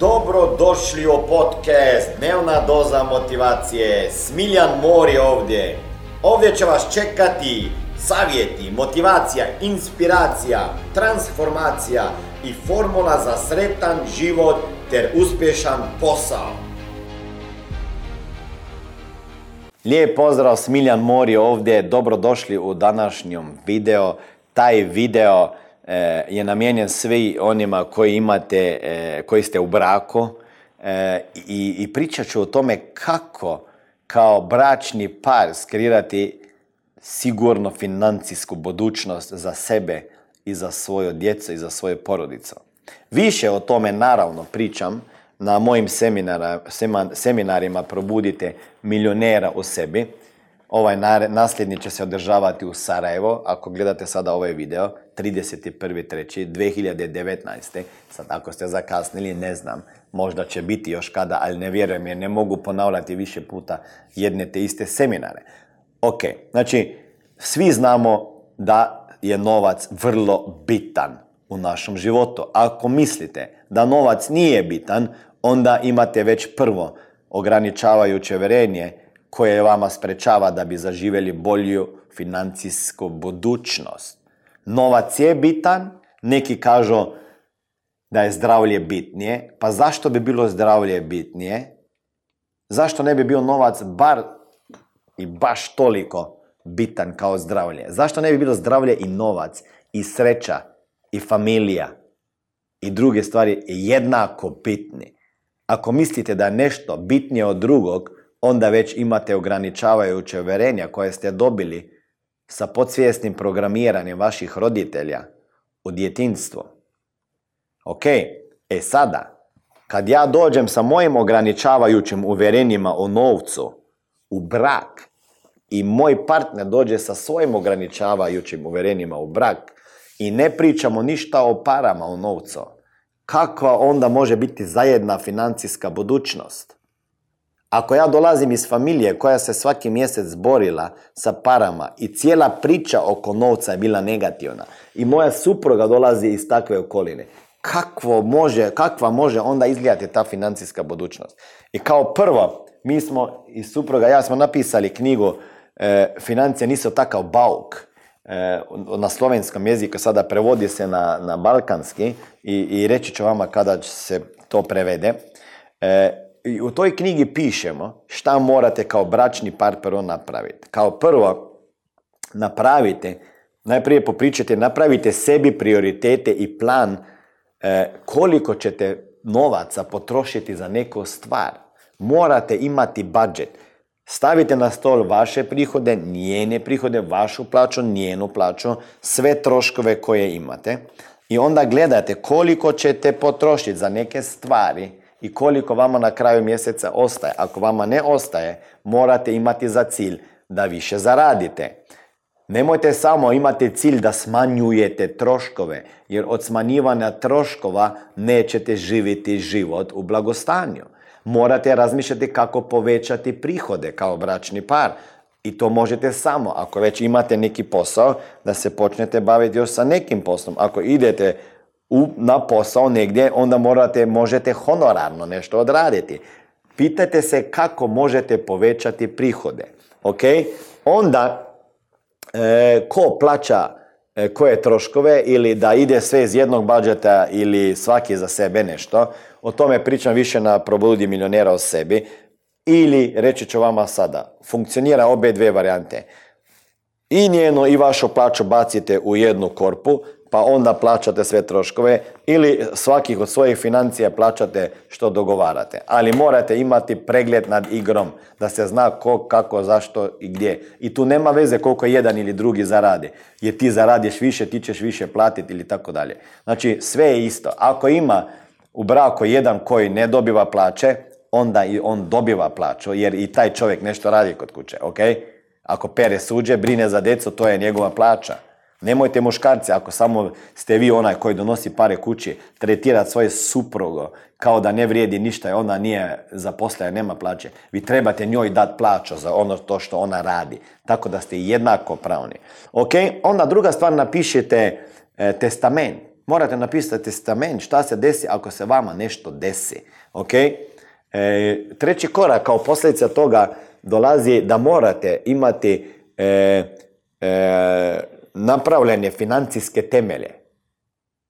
Dobro došli u podcast Dnevna doza motivacije. Smiljan Mor je ovdje. Ovdje će vas čekati savjeti, motivacija, inspiracija, transformacija i formula za sretan život ter uspješan posao. Lijep pozdrav, Smiljan Mor je ovdje. Dobrodošli u današnjom video. Taj video je namijenjen svi onima koji imate, e, koji ste u braku e, i, i pričat ću o tome kako kao bračni par skrirati sigurno financijsku budućnost za sebe i za svoju djecu i za svoje porodicu. Više o tome naravno pričam na mojim seminarima Probudite milionera u sebi Ovaj nasljedni će se održavati u Sarajevo. Ako gledate sada ovaj video, 31.3.2019. Sad ako ste zakasnili, ne znam. Možda će biti još kada, ali ne vjerujem jer ne mogu ponavljati više puta jedne te iste seminare. Ok, znači, svi znamo da je novac vrlo bitan u našem životu. Ako mislite da novac nije bitan, onda imate već prvo ograničavajuće verenje koje vama sprečava da bi zaživjeli bolju financijsku budućnost. Novac je bitan, neki kažu da je zdravlje bitnije, pa zašto bi bilo zdravlje bitnije? Zašto ne bi bio novac bar i baš toliko bitan kao zdravlje? Zašto ne bi bilo zdravlje i novac i sreća i familija i druge stvari jednako bitni? Ako mislite da je nešto bitnije od drugog, onda već imate ograničavajuće uverenja koje ste dobili sa podsvjesnim programiranjem vaših roditelja u djetinstvo. Ok, e sada, kad ja dođem sa mojim ograničavajućim uvjerenjima o novcu u brak i moj partner dođe sa svojim ograničavajućim uvjerenjima u brak i ne pričamo ništa o parama o novcu, kakva onda može biti zajedna financijska budućnost? Ako ja dolazim iz familije koja se svaki mjesec borila sa parama i cijela priča oko novca je bila negativna i moja supruga dolazi iz takve okoline, kakvo može, kakva može onda izgledati ta financijska budućnost? I kao prvo, mi smo i supruga, ja smo napisali knjigu e, Financije nisu takav bauk. E, na slovenskom jeziku sada prevodi se na, na balkanski i, i reći ću vama kada se to prevede. E, i u toj knjigi pišemo šta morate kao bračni par prvo napraviti. Kao prvo, napravite, najprije popričajte, napravite sebi prioritete i plan e, koliko ćete novaca potrošiti za neku stvar. Morate imati budžet. Stavite na stol vaše prihode, njene prihode, vašu plaću, njenu plaću, sve troškove koje imate i onda gledate koliko ćete potrošiti za neke stvari i koliko vama na kraju mjeseca ostaje. Ako vama ne ostaje, morate imati za cilj da više zaradite. Nemojte samo imati cilj da smanjujete troškove, jer od smanjivanja troškova nećete živjeti život u blagostanju. Morate razmišljati kako povećati prihode kao bračni par. I to možete samo, ako već imate neki posao, da se počnete baviti još sa nekim poslom. Ako idete u, na posao negdje, onda morate, možete honorarno nešto odraditi. Pitajte se kako možete povećati prihode. Ok? Onda, e, ko plaća e, koje troškove ili da ide sve iz jednog budžeta ili svaki za sebe nešto, o tome pričam više na probudi milionera o sebi. Ili, reći ću vama sada, funkcionira obe dve varijante. I njenu i vašu plaću bacite u jednu korpu, pa onda plaćate sve troškove ili svakih od svojih financija plaćate što dogovarate. Ali morate imati pregled nad igrom, da se zna ko, kako, zašto i gdje. I tu nema veze koliko jedan ili drugi zaradi. Jer ti zaradiš više, ti ćeš više platiti ili tako dalje. Znači sve je isto. Ako ima u braku jedan koji ne dobiva plaće, onda i on dobiva plaću jer i taj čovjek nešto radi kod kuće, ok? Ako pere suđe, brine za decu, to je njegova plaća. Nemojte muškarci, ako samo ste vi onaj koji donosi pare kući, tretirati svoje suprugo kao da ne vrijedi ništa ona nije zaposlena, nema plaće. Vi trebate njoj dati plaću za ono to što ona radi. Tako da ste jednako pravni. Ok, onda druga stvar napišete e, testament. morate napisati testament šta se desi ako se vama nešto desi. Ok? E, treći korak kao posljedica toga dolazi da morate imati e, e, napravljene financijske temelje.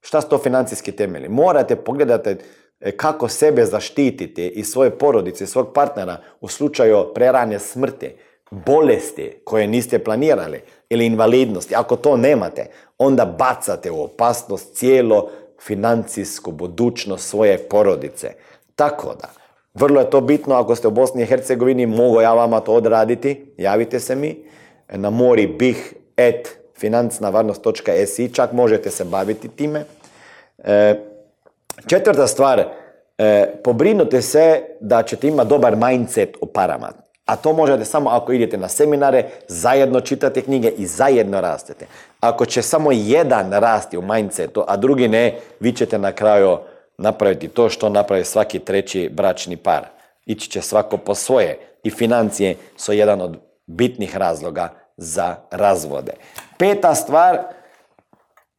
Šta su to financijski temelji? Morate pogledati e, kako sebe zaštititi i svoje porodice, svog partnera u slučaju prerane smrti, bolesti koje niste planirali ili invalidnosti. Ako to nemate, onda bacate u opasnost cijelo financijsku budućnost svoje porodice. Tako da, vrlo je to bitno, ako ste u Bosni i Hercegovini, mogu ja vama to odraditi, javite se mi na mori bih et financnavarnost.si, čak možete se baviti time. E, četvrta stvar, e, pobrinute se da ćete imati dobar mindset u parama. A to možete samo ako idete na seminare, zajedno čitate knjige i zajedno rastete. Ako će samo jedan rasti u mindsetu, a drugi ne, vi ćete na kraju napraviti to što napravi svaki treći bračni par. Ići će svako po svoje i financije su jedan od bitnih razloga za razvode. Peta stvar,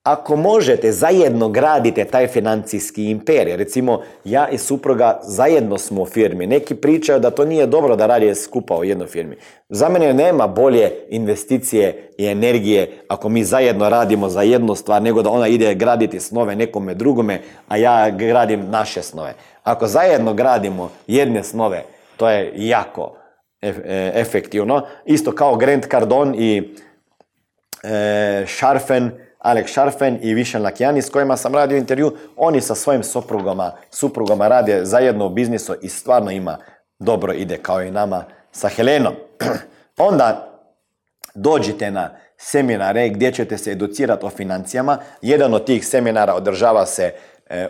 ako možete, zajedno gradite taj financijski imperij. Recimo, ja i supruga zajedno smo u firmi. Neki pričaju da to nije dobro da radi skupa u jednoj firmi. Za mene nema bolje investicije i energije ako mi zajedno radimo za jednu stvar, nego da ona ide graditi snove nekome drugome, a ja gradim naše snove. Ako zajedno gradimo jedne snove, to je jako efektivno. Isto kao Grant Cardone i e, Sharfen, Alex Sharfen i Višen Lakijani s kojima sam radio intervju, oni sa svojim suprugama, suprugama rade zajedno u biznisu i stvarno ima dobro ide kao i nama sa Helenom. Onda dođite na seminare gdje ćete se educirati o financijama. Jedan od tih seminara održava se e,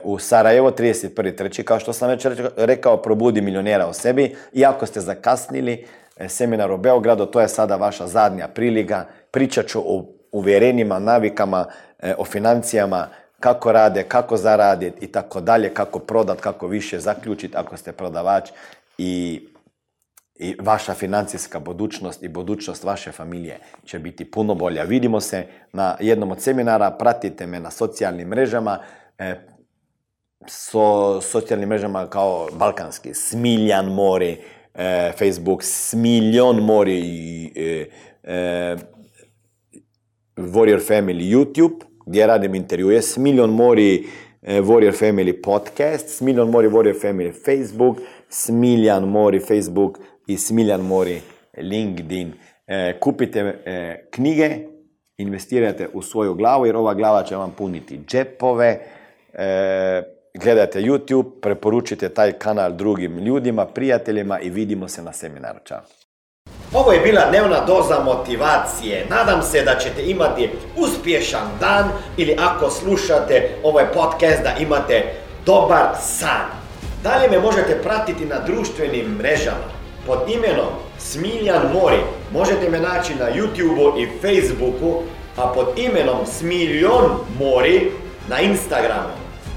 u Sarajevo 31.3. Kao što sam već rekao, probudi milionera o sebi. Iako ste zakasnili, e, seminar u Beogradu, to je sada vaša zadnja prilika. Pričat ću o uvjerenjima, navikama, e, o financijama, kako rade, kako zaraditi i tako dalje, kako prodat, kako više zaključiti ako ste prodavač i, i vaša financijska budućnost i budućnost vaše familije će biti puno bolja. Vidimo se na jednom od seminara, pratite me na socijalnim mrežama, e, so socijalnim mrežama kao balkanski, Smiljan Mori, e, Facebook, Smiljon Mori i Warrior Family YouTube, gdje radim intervjue, Smiljon Mori e, Warrior Family Podcast, Smiljon Mori Warrior Family Facebook, Smiljan Mori Facebook i Smiljan Mori LinkedIn. E, kupite e, knjige, investirajte u svoju glavu jer ova glava će vam puniti džepove. Gledajte YouTube, preporučite taj kanal drugim ljudima, prijateljima i vidimo se na seminaru. Ćao! Ovo je bila dnevna doza motivacije. Nadam se da ćete imati uspješan dan ili ako slušate ovaj podcast da imate dobar san. Dalje me možete pratiti na društvenim mrežama pod imenom Smiljan Mori. Možete me naći na YouTubeu i Facebooku, a pod imenom Smiljon Mori na Instagramu.